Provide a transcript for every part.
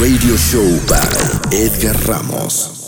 Radio Show by Edgar Ramos.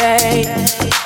babe.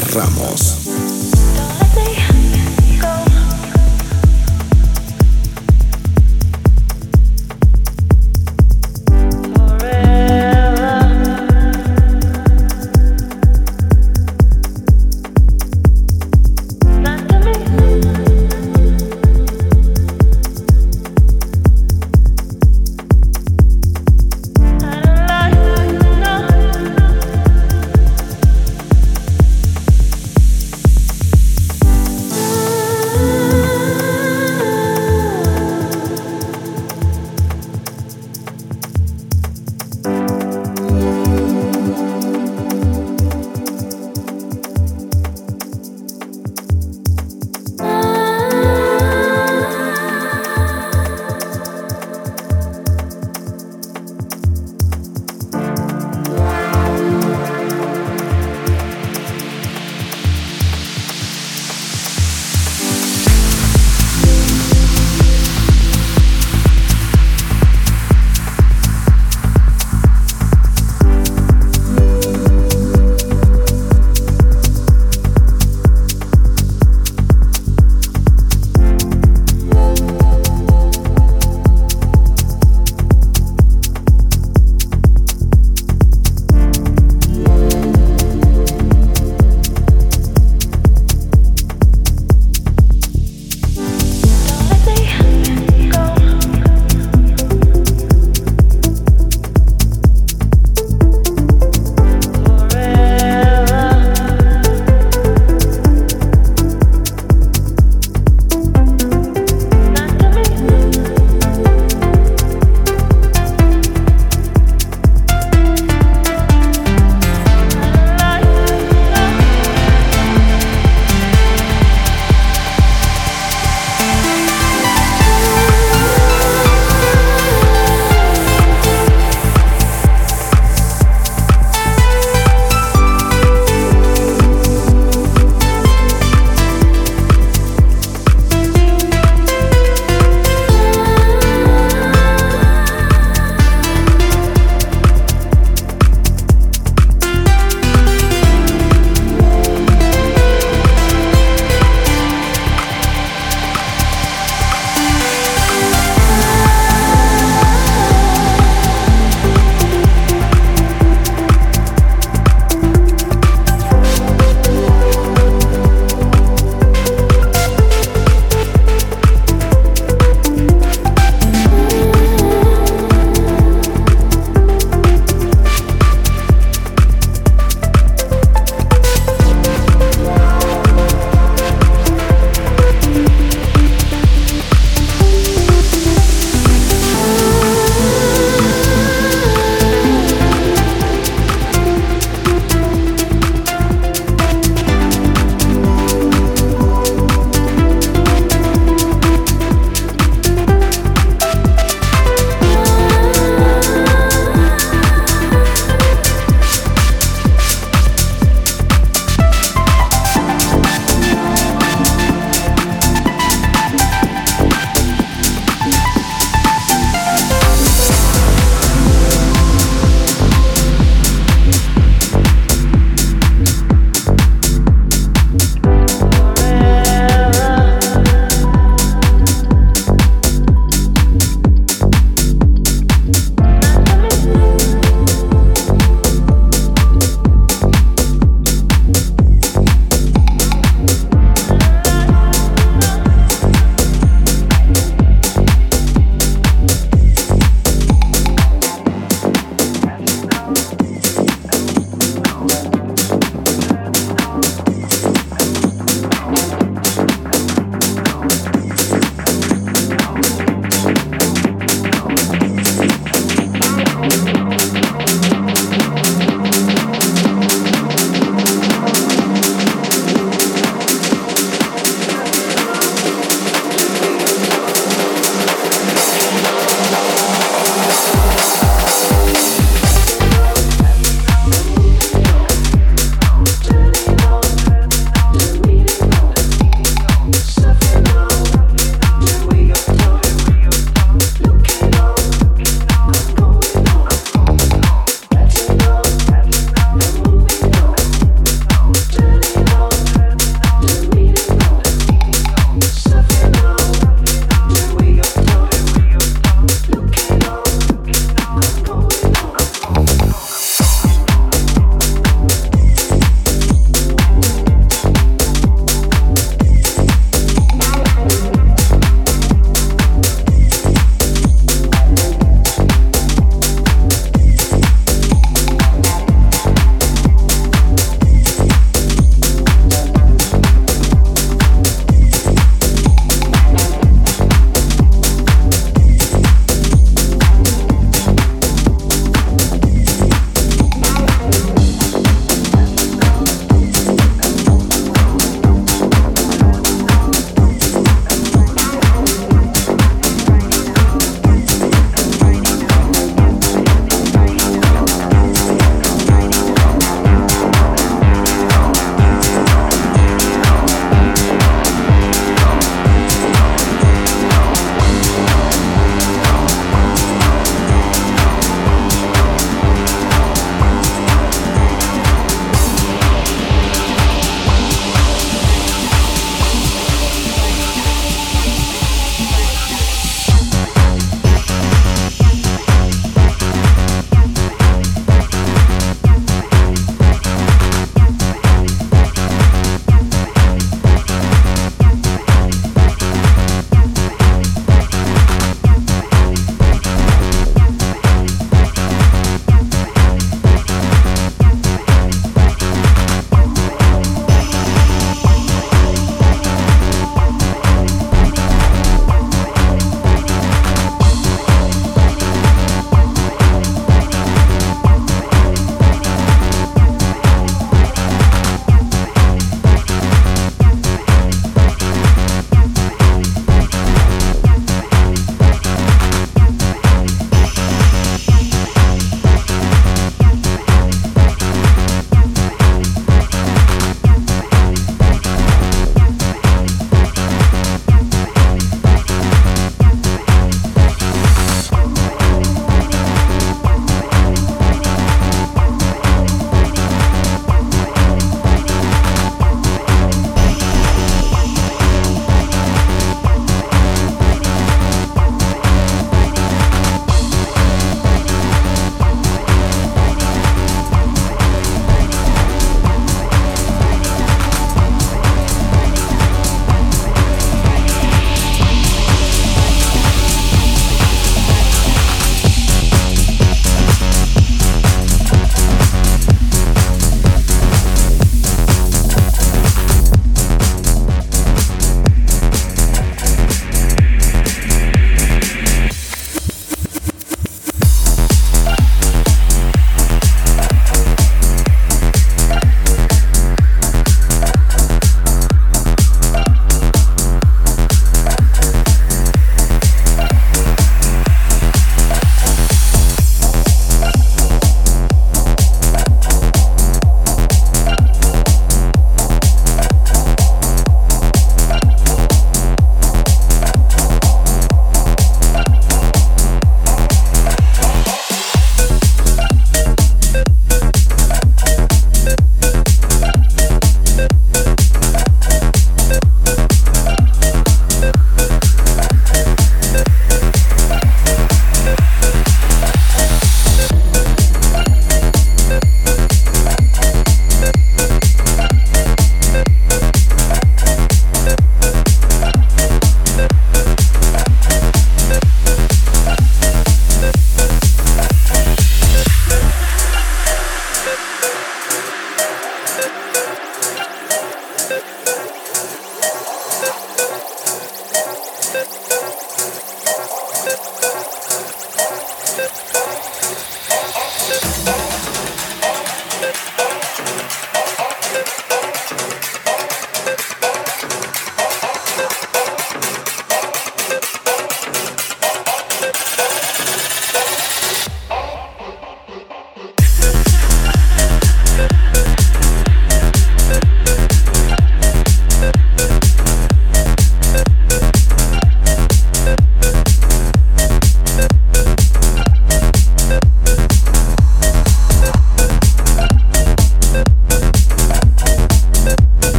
Ramos.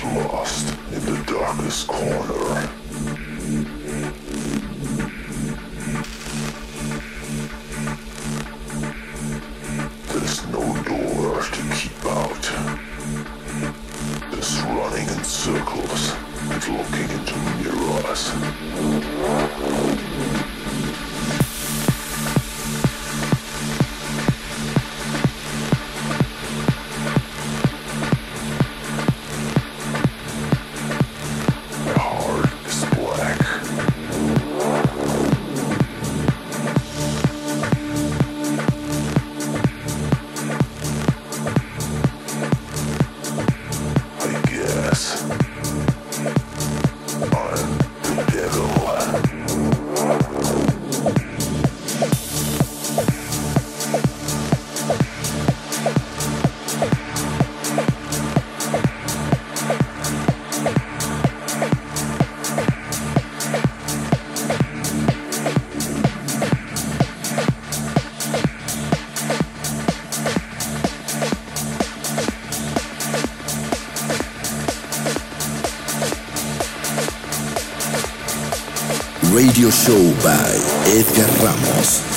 lost in the darkest corner. Radio Show by Edgar Ramos.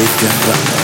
By Edgar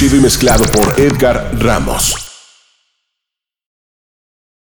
producido y mezclado por Edgar Ramos.